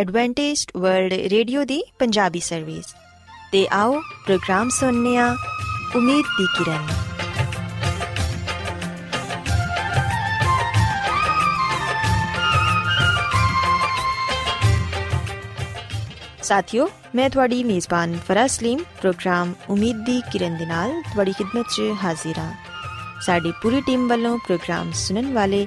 Adventist world radio ਦੀ Punjabi service ਤੇ ਆਓ ਪ੍ਰੋਗਰਾਮ ਸੁਣਨੇ ਆ ਉਮੀਦ ਦੀ ਕਿਰਨ। ਸਾਥਿਓ, ਮੈਂ ਤੁਹਾਡੀ ਮੇਜ਼ਬਾਨ ਫਰਾਜ਼ ਸਲੀਮ, ਪ੍ਰੋਗਰਾਮ ਉਮੀਦ ਦੀ ਕਿਰਨ ਦੇ ਨਾਲ ਤੁਹਾਡੀ ਖidmat 'ਚ ਹਾਜ਼ਰ ਹਾਂ। ਸਾਡੀ ਪੂਰੀ ਟੀਮ ਵੱਲੋਂ ਪ੍ਰੋਗਰਾਮ ਸੁਣਨ ਵਾਲੇ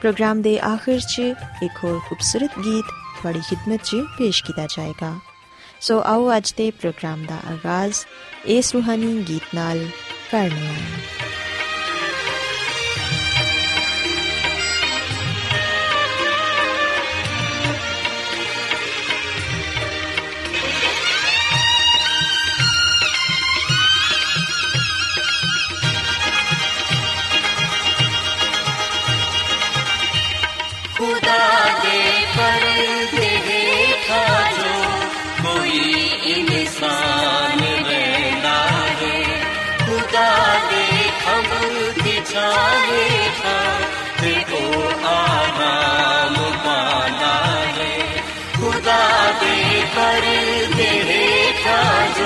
ਪ੍ਰੋਗਰਾਮ ਦੇ ਆਖਿਰ 'ਚ ਇੱਕ ਹੋਰ ਖੂਬਸੂਰਤ ਗੀਤ ਤੁਹਾਡੀ ਖidmat 'ਚ ਪੇਸ਼ ਕੀਤਾ ਜਾਏਗਾ। ਸੋ ਆਓ ਅੱਜ ਦੇ ਪ੍ਰੋਗਰਾਮ ਦਾ ਆਗਾਜ਼, ਇਸ ਰੂਹਾਨੀ ਗੀਤ ਨਾਲ ਕਰਨੇ पर देखा जा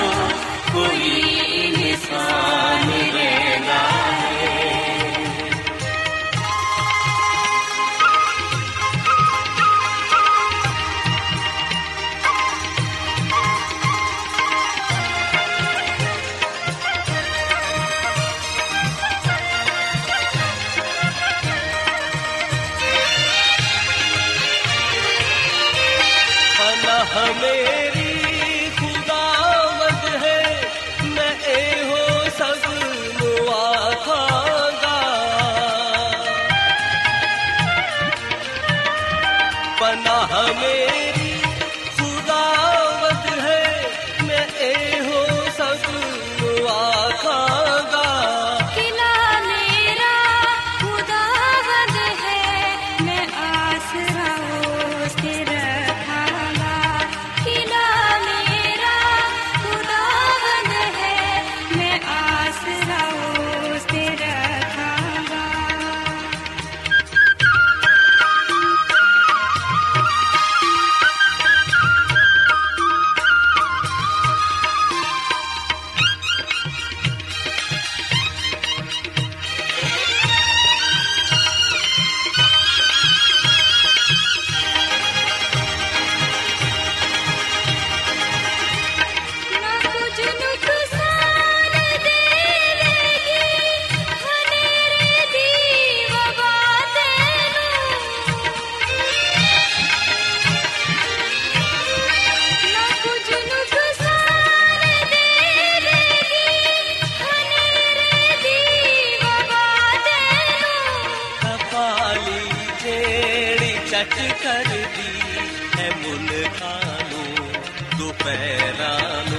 ਸੱਚ ਕਰਦੀ ਹੈ ਮੁਲਕਾਂ ਨੂੰ ਦੁਪਹਿਰਾਂ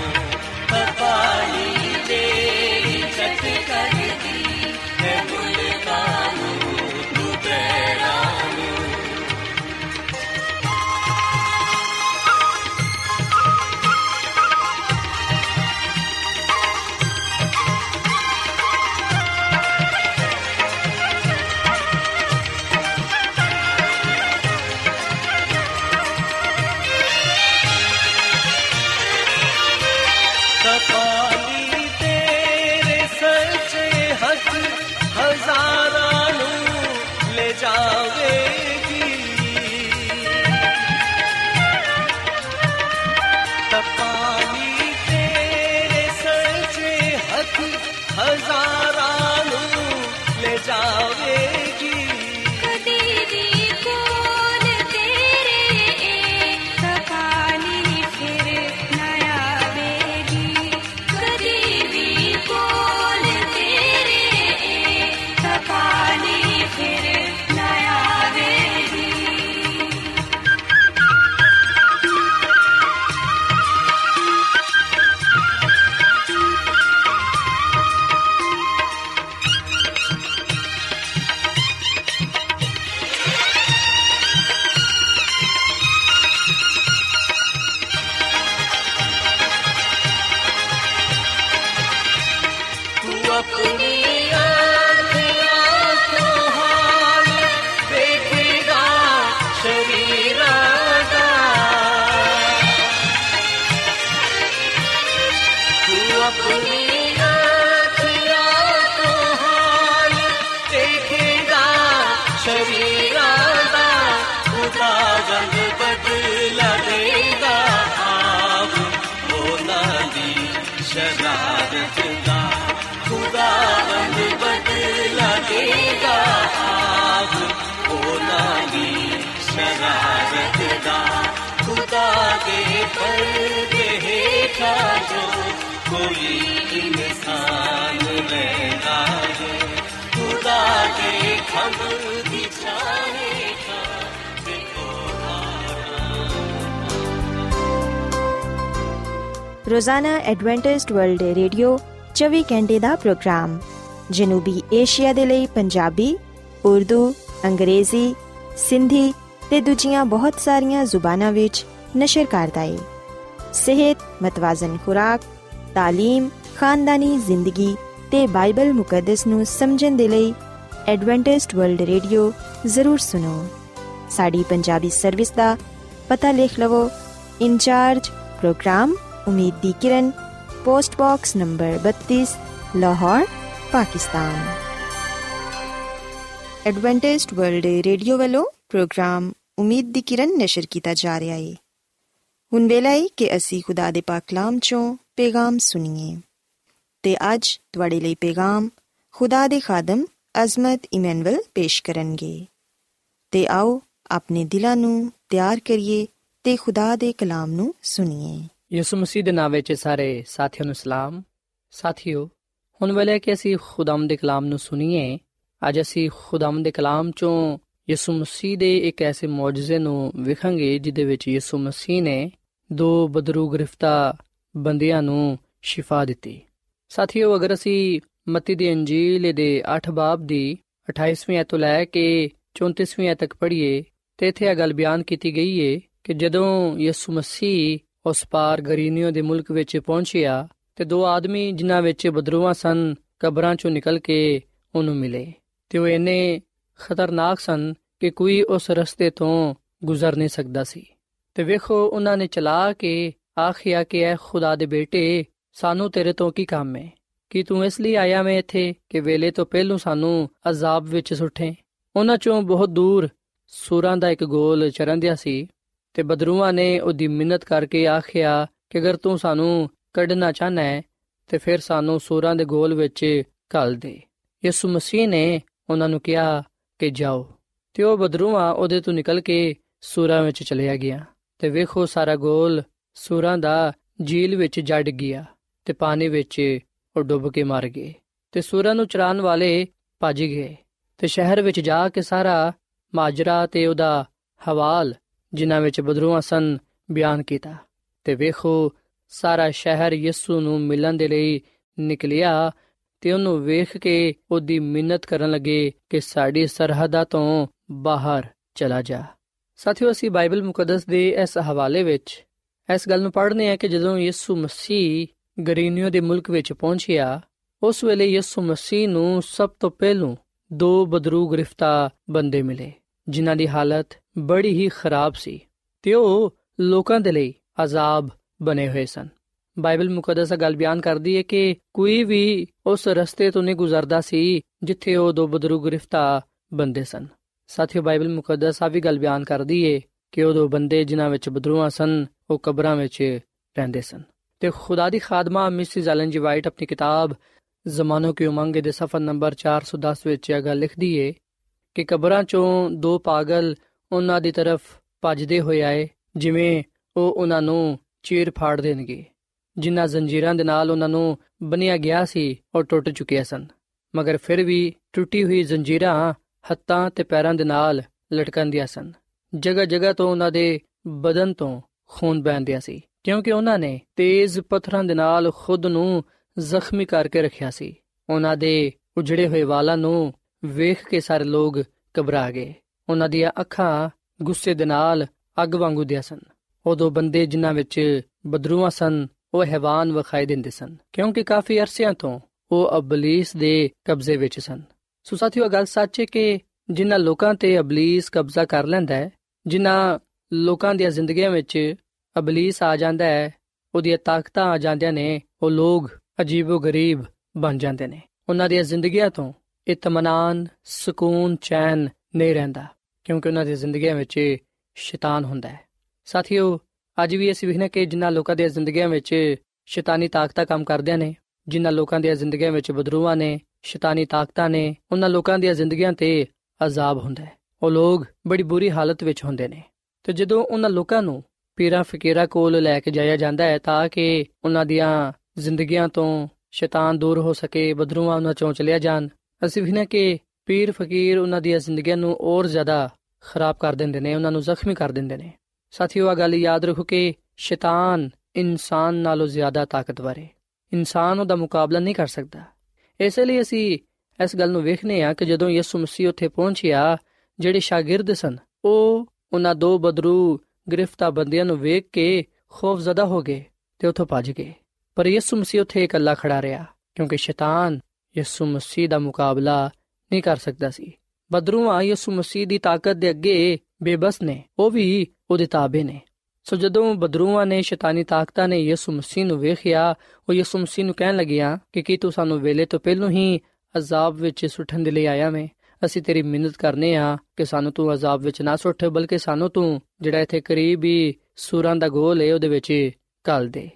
ਹਜ਼ਾਰਾਂ ਨੂੰ ਲੈ ਜਾ ਹਾਂ कोई इंसान रहना है खुदा के खम दिखाए ਰੋਜ਼ਾਨਾ ਐਡਵੈਂਟਿਸਟ ਵਰਲਡ ਰੇਡੀਓ 24 ਘੰਟੇ ਦਾ ਪ੍ਰੋਗਰਾਮ ਜਨੂਬੀ ਏਸ਼ੀਆ ਦੇ ਲਈ ਪੰਜਾਬੀ ਉਰਦੂ ਅੰਗਰੇਜ਼ੀ ਸਿੰਧੀ ਤੇ ਦੂਜੀਆਂ ਬਹੁਤ ਸਾਰੀਆਂ ਜ਼ੁਬਾਨਾਂ ਵਿੱਚ ਨਸ਼ਰ ਕਰਦਾ ਹੈ ਸਿਹਤ ਮਤਵਾਜ਼ਨ ਖੁਰਾਕ تعلیم ਖਾਨਦਾਨੀ ਜ਼ਿੰਦਗੀ ਤੇ ਬਾਈਬਲ ਮੁਕੱਦਸ ਨੂੰ ਸਮਝਣ ਦੇ ਲਈ ਐਡਵੈਂਟਿਸਟ ਵਰਲਡ ਰੇਡੀਓ ਜ਼ਰੂਰ ਸੁਨੋ ਸਾਡੀ ਪੰਜਾਬੀ ਸਰਵਿਸ ਦਾ ਪਤਾ ਲਿਖ ਲਵੋ ਇਨਚਾਰਜ ਪ੍ਰੋਗਰਾਮ ਉਮੀਦ ਦੀ ਕਿਰਨ post box number 32 Lahore Pakistan Adventist World Radio ਵੱਲੋਂ ਪ੍ਰੋਗਰਾਮ ਉਮੀਦ ਦੀ ਕਿਰਨ ਨਿਸ਼ਰ ਕੀਤਾ ਜਾ ਰਿਹਾ ਹੈ ਹੁਣ ਵੇਲਾ ਹੈ ਕਿ ਅਸੀਂ ਖੁਦਾ ਦੇ ਪਾਕ ਕਲਾਮ ਚੋਂ ਪੈਗਾਮ ਸੁਣੀਏ ਤੇ ਅੱਜ ਤੁਹਾਡੇ ਲਈ ਪੈਗਾਮ ਖੁਦਾ ਦੇ ਖਾਦਮ ਅਜ਼ਮਤ ਇਮਨੁਅਲ ਪੇਸ਼ ਕਰਨਗੇ ਤੇ ਆਓ ਆਪਣੇ ਦਿਲਾਂ ਨੂੰ ਤਿਆਰ ਕਰੀਏ ਤੇ ਖੁਦਾ ਦੇ ਕਲਾਮ ਨੂੰ ਸੁਣੀਏ ਯਿਸੂ ਮਸੀਹ ਦੇ ਨਾਮ ਵਿੱਚ ਸਾਰੇ ਸਾਥੀਆਂ ਨੂੰ ਸਲਾਮ ਸਾਥੀਓ ਹੁਣ ਵੇਲੇ ਕਿ ਅਸੀਂ ਖੁਦਾਮ ਦੇ ਕਲਾਮ ਨੂੰ ਸੁਣੀਏ ਅੱਜ ਅਸੀਂ ਖੁਦਾਮ ਦੇ ਕਲਾਮ ਚੋਂ ਯਿਸੂ ਮਸੀਹ ਦੇ ਇੱਕ ਐਸੇ ਮੌਜੂਜ਼ੇ ਨੂੰ ਵਿਖਾਂਗੇ ਜਿਹਦੇ ਵਿੱਚ ਯਿਸੂ ਮਸੀਹ ਨੇ ਦੋ ਬਦਰੂ ਗ੍ਰਿਫਤਾ ਬੰਦਿਆਂ ਨੂੰ ਸ਼ਿਫਾ ਦਿੱਤੀ। ਸਾਥੀਓ, ਅਗਰ ਅਸੀਂ ਮਤੀ ਦੀ ਅੰਜੀਲ ਦੇ 8 ਬਾਬ ਦੀ 28ਵੀਂ ਐਤੋਂ ਲੈ ਕੇ 34ਵੀਂ ਐਤ ਤੱਕ ਪੜ੍ਹੀਏ, ਤੇ ਇੱਥੇ ਇਹ ਗੱਲ ਬਿਆਨ ਕੀਤੀ ਗਈ ਏ ਕਿ ਜਦੋਂ ਯਿਸੂ ਮਸੀਹ ਉਸ ਪਾਰ ਗਰੀਨੀਓ ਦੇ ਮੁਲਕ ਵਿੱਚ ਪਹੁੰਚਿਆ, ਤੇ ਦੋ ਆਦਮੀ ਜਿਨ੍ਹਾਂ ਵਿੱਚ ਬਦਰੂਆਂ ਸਨ, ਕਬਰਾਂ ਚੋਂ ਨਿਕਲ ਕੇ ਉਹਨੂੰ ਮਿਲੇ। ਤੇ ਉਹ ਇੰਨੇ ਖਤਰਨਾਕ ਸਨ ਕਿ ਕੋਈ ਉਸ ਰਸਤੇ ਤੋਂ ਗੁਜ਼ਰ ਨਹੀਂ ਸਕਦਾ ਸੀ। ਤੇ ਵੇਖੋ, ਉਹਨਾਂ ਨੇ ਚਲਾ ਕੇ ਆਖਿਆ ਕਿ ਐ ਖੁਦਾ ਦੇ ਬੇਟੇ, ਸਾਨੂੰ ਤੇਰੇ ਤੋਂ ਕੀ ਕੰਮ ਹੈ? ਕਿ ਤੂੰ ਇਸ ਲਈ ਆਇਆ ਮੈਂ ਇੱਥੇ ਕਿ ਵੇਲੇ ਤੋਂ ਪਹਿਲੂ ਸਾਨੂੰ ਅਜ਼ਾਬ ਵਿੱਚ ਸੁੱਟੇ? ਉਹਨਾਂ ਚੋਂ ਬਹੁਤ ਦੂਰ ਸੂਰਾਂ ਦਾ ਇੱਕ ਗੋਲ ਚਰੰਦਿਆ ਸੀ ਤੇ ਬਦਰੂਆਂ ਨੇ ਉਹਦੀ ਮਿੰਨਤ ਕਰਕੇ ਆਖਿਆ ਕਿ ਅਗਰ ਤੂੰ ਸਾਨੂੰ ਕੱਢਣਾ ਚਾਹਨਾ ਹੈ, ਤੇ ਫਿਰ ਸਾਨੂੰ ਸੂਰਾਂ ਦੇ ਗੋਲ ਵਿੱਚ ਘੱਲ ਦੇ। ਯਿਸੂ ਮਸੀਹ ਨੇ ਉਹਨਾਂ ਨੂੰ ਕਿਹਾ ਕਿ ਜਾਓ। ਤੇ ਉਹ ਬਦਰੂਆਂ ਉਹਦੇ ਤੋਂ ਨਿਕਲ ਕੇ ਸੂਰਾਂ ਵਿੱਚ ਚਲਿਆ ਗਿਆ। ਤੇ ਵੇਖੋ ਸਾਰਾ ਗੋਲ ਸੂਰਾਂ ਦਾ ਝੀਲ ਵਿੱਚ ਜੜ ਗਿਆ ਤੇ ਪਾਣੀ ਵਿੱਚ ਉਹ ਡੁੱਬ ਕੇ ਮਰ ਗਏ ਤੇ ਸੂਰਾਂ ਨੂੰ ਚਰਾਨ ਵਾਲੇ ਭੱਜ ਗਏ ਤੇ ਸ਼ਹਿਰ ਵਿੱਚ ਜਾ ਕੇ ਸਾਰਾ ਮਾਜਰਾ ਤੇ ਉਹਦਾ ਹਵਾਲ, ਜਿਨ੍ਹਾਂ ਵਿੱਚ ਬਦਰੂਆਂ ਸਨ, ਬਿਆਨ ਕੀਤਾ ਤੇ ਵੇਖੋ ਸਾਰਾ ਸ਼ਹਿਰ ਯਿਸੂ ਨੂੰ ਮਿਲਣ ਦੇ ਲਈ ਨਿਕਲਿਆ ਤੇ ਉਹਨੂੰ ਵੇਖ ਕੇ ਉਹਦੀ ਮਿੰਨਤ ਕਰਨ ਲੱਗੇ ਕਿ ਸਾਡੀ ਸਰਹੱਦਾਂ ਤੋਂ ਬਾਹਰ ਚਲਾ ਜਾ। ਸਾਥੀਓ, ਅਸੀਂ ਬਾਈਬਲ ਮੁਕੱਦਸ ਦੇ ਇਸ ਹਵਾਲੇ ਵਿੱਚ ਇਸ ਗੱਲ ਨੂੰ ਪੜ੍ਹਨੇ ਆ ਕਿ ਜਦੋਂ ਯਿਸੂ ਮਸੀਹ ਗਰੀਨੀਓ ਦੇ ਮੁਲਕ ਵਿੱਚ ਪਹੁੰਚਿਆ, ਉਸ ਵੇਲੇ ਯਿਸੂ ਮਸੀਹ ਨੂੰ ਸਭ ਤੋਂ ਪਹਿਲੋਂ ਦੋ ਬਦਰੂ ਗ੍ਰਿਫਤਾ ਬੰਦੇ ਮਿਲੇ, ਜਿਨ੍ਹਾਂ ਦੀ ਹਾਲਤ ਬੜੀ ਹੀ ਖਰਾਬ ਸੀ ਤੇ ਉਹ ਲੋਕਾਂ ਦੇ ਲਈ ਅਜ਼ਾਬ ਬਣੇ ਹੋਏ ਸਨ। ਬਾਈਬਲ ਮੁਕੱਦਸ ਗੱਲ ਬਿਆਨ ਕਰਦੀ ਹੈ ਕਿ ਕੋਈ ਵੀ ਉਸ ਰਸਤੇ ਤੋਂ ਨਹੀਂ ਗੁਜ਼ਰਦਾ ਸੀ, ਜਿੱਥੇ ਉਹ ਦੋ ਬਦਰੂ ਗ੍ਰਿਫਤਾ ਬੰਦੇ ਸਨ। ਸਾਥੀਓ ਬਾਈਬਲ ਮੁਕੱਦਸ ਆ ਵੀ ਗੱਲ ਬਿਆਨ ਕਰਦੀ ਹੈ ਕਿ ਉਹ ਦੋ ਬੰਦੇ ਜਿਨ੍ਹਾਂ ਵਿੱਚ ਬਦਰੂਆਂ ਸਨ, ਉਹ ਕਬਰਾਂ ਵਿੱਚ ਰਹਿੰਦੇ ਸਨ। ਤੇ ਖੁਦਾ ਦੀ ਖਾਦਮਾ ਮਿਸਿਸ ਐਲਨ ਜੀ ਵਾਈਟ ਆਪਣੀ ਕਿਤਾਬ ਜ਼ਮਾਨੋ ਕੀ ਉਮੰਗ ਦੇ ਸਫਾ ਨੰਬਰ 410 ਵਿੱਚ ਇਹ ਗੱਲ ਲਿਖਦੀ ਏ ਕਿ ਕਬਰਾਂ ਚੋਂ ਦੋ ਪਾਗਲ ਉਹਨਾਂ ਦੀ ਤਰਫ ਭੱਜਦੇ ਹੋਏ ਆਏ, ਜਿਵੇਂ ਉਹ ਉਹਨਾਂ ਨੂੰ ਚੀਰ ਫਾੜ ਦੇਣਗੇ। ਜਿਨ੍ਹਾਂ ਜ਼ੰਜੀਰਾਂ ਦੇ ਨਾਲ ਉਹਨਾਂ ਨੂੰ ਬੰਨਿਆ ਗਿਆ ਸੀ, ਉਹ ਟੁੱਟ ਚੁੱਕੀਆਂ ਸਨ। ਮਗਰ ਫਿਰ ਵੀ ਟੁੱਟੀ ਹੋਈ ਜ਼ੰਜੀਰਾਂ ਹੱਥਾਂ ਤੇ ਪੈਰਾਂ ਦੇ ਨਾਲ ਲਟਕੰਦੀਆਂ ਸਨ। ਜਗ੍ਹਾ ਜਗ੍ਹਾ ਤੋਂ ਉਹਨਾਂ ਦੇ ਬਦਨ ਤੋਂ ਖੂਨ ਵਹਿੰਦਿਆ ਸੀ, ਕਿਉਂਕਿ ਉਹਨਾਂ ਨੇ ਤੇਜ਼ ਪੱਥਰਾਂ ਦੇ ਨਾਲ ਖੁਦ ਨੂੰ ਜ਼ਖਮੀ ਕਰਕੇ ਰੱਖਿਆ ਸੀ। ਉਹਨਾਂ ਦੇ ਉਜੜੇ ਹੋਏ ਵਾਲਾਂ ਨੂੰ ਵੇਖ ਕੇ ਸਾਰੇ ਲੋਕ ਘਬਰਾ ਗਏ। ਉਹਨਾਂ ਦੀਆਂ ਅੱਖਾਂ ਗੁੱਸੇ ਦੇ ਨਾਲ ਅੱਗ ਵਾਂਗੂ ਦਿਆ ਸਨ। ਉਹ ਦੋ ਬੰਦੇ ਜਿਨ੍ਹਾਂ ਵਿੱਚ ਬਦਰੂਆਂ ਸਨ, ਉਹ ਹੈਵਾਨ ਵਿਖਾਈ ਦਿੰਦੇ ਸਨ, ਕਿਉਂਕਿ ਕਾਫੀ ਅਰਸਿਆਂ ਤੋਂ ਉਹ ਅਬਲੀਸ ਦੇ ਕਬਜ਼ੇ ਵਿੱਚ ਸਨ। ਸੋ ਸਾਥੀਓ ਗੱਲ ਸੱਚ ਹੈ ਕਿ ਜਿਨ੍ਹਾਂ ਲੋਕਾਂ ਤੇ ਅਬਲੀਸ ਕਬਜ਼ਾ ਕਰ ਲੈਂਦਾ ਹੈ, ਜਿਨ੍ਹਾਂ ਲੋਕਾਂ ਦੀਆਂ ਜ਼ਿੰਦਗੀਆਂ ਵਿੱਚ ਅਬਲੀਸ ਆ ਜਾਂਦਾ ਹੈ, ਉਹਦੀਆਂ ਤਾਕਤਾਂ ਆ ਜਾਂਦੀਆਂ ਨੇ, ਉਹ ਲੋਕ ਅਜੀਬੋ-ਗਰੀਬ ਬਣ ਜਾਂਦੇ ਨੇ। ਉਹਨਾਂ ਦੀਆਂ ਜ਼ਿੰਦਗੀਆਂ ਤੋਂ ਇਤਮਾਨਾਨ ਸਕੂਨ, ਚੈਨ ਨਹੀਂ ਰਹਿੰਦਾ, ਕਿਉਂਕਿ ਉਹਨਾਂ ਦੀਆਂ ਜ਼ਿੰਦਗੀਆਂ ਵਿੱਚ ਸ਼ੈਤਾਨ ਹੁੰਦਾ ਹੈ। ਸਾਥੀਓ, ਅੱਜ ਵੀ ਅਸੀਂ ਵਿਖਣਾ ਕਿ ਜਿਨ੍ਹਾਂ ਲੋਕਾਂ ਦੀਆਂ ਜ਼ਿੰਦਗੀਆਂ ਵਿੱਚ ਸ਼ੈਤਾਨੀ ਤਾਕਤਾਂ ਕੰਮ ਕਰਦਿਆਂ ਨੇ, ਜਿਨ੍ਹਾਂ ਲੋਕਾਂ ਦੀਆਂ ਜ਼ਿੰਦਗੀਆਂ ਵਿੱਚ ਬਦਰੂਆਂ ਨੇ ਸ਼ੈਤਾਨੀ ਤਾਕਤਾਂ ਨੇ ਉਹਨਾਂ ਲੋਕਾਂ ਦੀਆਂ ਜ਼ਿੰਦਗੀਆਂ ਤੇ ਅਜ਼ਾਬ ਹੁੰਦਾ ਹੈ। ਉਹ ਲੋਕ ਬੜੀ ਬੁਰੀ ਹਾਲਤ ਵਿੱਚ ਹੁੰਦੇ ਨੇ। ਤੇ ਜਦੋਂ ਉਹਨਾਂ ਲੋਕਾਂ ਨੂੰ ਪੀਰਾਂ ਫਕੀਰਾਂ ਕੋਲ ਲੈ ਕੇ ਜਾਇਆ ਜਾਂਦਾ ਹੈ ਤਾਂ ਕਿ ਉਹਨਾਂ ਦੀਆਂ ਜ਼ਿੰਦਗੀਆਂ ਤੋਂ ਸ਼ੈਤਾਨ ਦੂਰ ਹੋ ਸਕੇ, ਬਦਰੂਆਂ ਉਹਨਾਂ ਚੋਂ ਚਲਿਆ ਜਾਣ, ਅਸੀਂ ਵੀ ਨਾ ਕਿ ਪੀਰ ਫਕੀਰ ਉਹਨਾਂ ਦੀਆਂ ਜ਼ਿੰਦਗੀਆਂ ਨੂੰ ਹੋਰ ਜ਼ਿਆਦਾ ਖਰਾਬ ਕਰ ਦਿੰਦੇ ਨੇ, ਉਹਨਾਂ ਨੂੰ ਜ਼ਖਮੀ ਕਰ ਦਿੰਦੇ ਨੇ। ਸਾਥੀਓ ਆ ਗੱਲ ਯਾਦ ਰੱਖੋ ਕਿ ਸ਼ੈਤਾਨ ਇਨਸਾਨ ਨਾਲੋਂ ਜ਼ਿਆਦਾ ਤਾਕਤਵਰ ਹੈ। ਇਨਸਾਨ ਉਹਦਾ ਮੁਕਾਬਲਾ ਨਹੀਂ ਕਰ ਸਕਦਾ। ਇਸੇ ਲਈ ਅਸੀਂ ਇਸ ਗੱਲ ਨੂੰ ਵੇਖਨੇ ਆ ਕਿ ਜਦੋਂ ਯਿਸੂ ਮਸੀਹ ਉੱਥੇ ਪਹੁੰਚਿਆ, ਜਿਹੜੇ ਸ਼ਾਗਿਰਦ ਸਨ, ਉਹ ਉਹਨਾਂ ਦੋ ਬਦਰੂ ਗ੍ਰਿਫਤਾ ਬੰਦਿਆਂ ਨੂੰ ਵੇਖ ਕੇ ਖੌਫਜ਼ਦਾ ਹੋ ਗਏ ਤੇ ਉੱਥੋਂ ਭੱਜ ਗਏ। ਪਰ ਯਿਸੂ ਮਸੀਹ ਉੱਥੇ ਇਕੱਲਾ ਖੜਾ ਰਿਹਾ, ਕਿਉਂਕਿ ਸ਼ੈਤਾਨ ਯਿਸੂ ਮਸੀਹ ਦਾ ਮੁਕਾਬਲਾ ਨਹੀਂ ਕਰ ਸਕਦਾ ਸੀ। ਬਦਰੂਆਂ ਯਿਸੂ ਮਸੀਹ ਦੀ ਤਾਕਤ ਦੇ ਅੱਗੇ ਬੇਬਸ ਨੇ, ਉਹ ਵੀ ਉਹਦੇ ਤਾਬੇ ਨੇ। ਸੋ ਜਦੋਂ ਬਦਰੂਆਂ ਨੇ ਸ਼ੈਤਾਨੀ ਤਾਕਤਾਂ ਨੇ ਯਿਸੂ ਮਸੀਹ ਨੂੰ ਵੇਖਿਆ, ਉਹ ਯਿਸੂ ਮਸੀਹ ਨੂੰ ਕਹਿਣ ਲੱਗਿਆ, ਕਿ ਕੀ ਤੂੰ ਸਾਨੂੰ ਵੇਲੇ ਤੋਂ ਪਹਿਲਾਂ ਹੀ ਅਜ਼ਾਬ ਵਿੱਚ ਸੁੱਟਣ ਦੇ ਲਈ ਆਇਆ ਮੈਂ ਅਸੀਂ ਤੇਰੀ ਮਿਹਨਤ ਕਰਨੇ ਆ ਕਿ ਸਾਨੂੰ ਤੂੰ ਅਜ਼ਾਬ ਵਿੱਚ ਨਾ ਸੁੱਟ, ਬਲਕਿ ਸਾਨੂੰ ਤੂੰ, ਜਿਹੜਾ ਇੱਥੇ ਕਰੀਬ ਹੀ ਸੂਰਾਂ ਦਾ ਗੋਲ ਹੈ ਉਹਦੇ ਵਿੱਚ ਘੱਲ ਦੇ।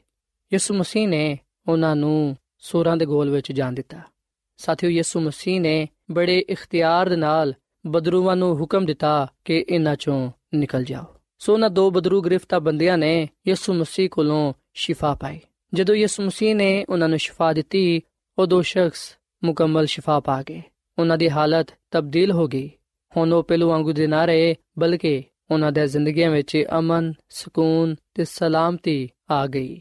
ਯਿਸੂ ਮਸੀਹ ਨੇ ਉਹਨਾਂ ਨੂੰ ਸੂਰਾਂ ਦੇ ਗੋਲ ਵਿੱਚ ਜਾਣ ਦਿੱਤਾ। ਸਾਥੀਓ, ਯਿਸੂ ਮਸੀਹ ਨੇ ਬੜੇ ਇਖਤਿਆਰ ਦੇ ਨਾਲ ਬਦਰੂਆਂ ਨੂੰ ਹੁਕਮ ਦਿੱਤਾ ਕਿ ਇਹਨਾਂ ਚੋਂ ਨਿਕਲ ਜਾਓ। ਸੋ ਉਹਨਾਂ ਦੋ ਬਦਰੂ ਗ੍ਰਿਫਤਾ ਬੰਦਿਆਂ ਨੇ ਯਿਸੂ ਮਸੀਹ ਕੋਲੋਂ ਸ਼ਿਫਾ ਪਾਈ। ਜਦੋਂ ਯਿਸੂ ਮਸੀਹ ਨੇ ਉਹਨਾਂ ਨੂੰ ਸ਼ਿਫਾ ਦਿੱਤੀ, ਉਹ ਦੋ ਸ਼ਖਸ ਮੁਕੰਮਲ ਸ਼ਿਫਾ ਪਾ ਗਏ। ਉਹਨਾਂ ਦੀ ਹਾਲਤ ਤਬਦੀਲ ਹੋ ਗਈ। ਹੁਣ ਉਹ ਪਹਿਲੂ ਵਾਂਗੂ ਦੇ ਨਾ ਰਹੇ, ਬਲਕਿ ਉਹਨਾਂ ਦੇ ਜ਼ਿੰਦਗੀਆਂ ਵਿੱਚ ਅਮਨ, ਸਕੂਨ ਤੇ ਸਲਾਮਤੀ ਆ ਗਈ।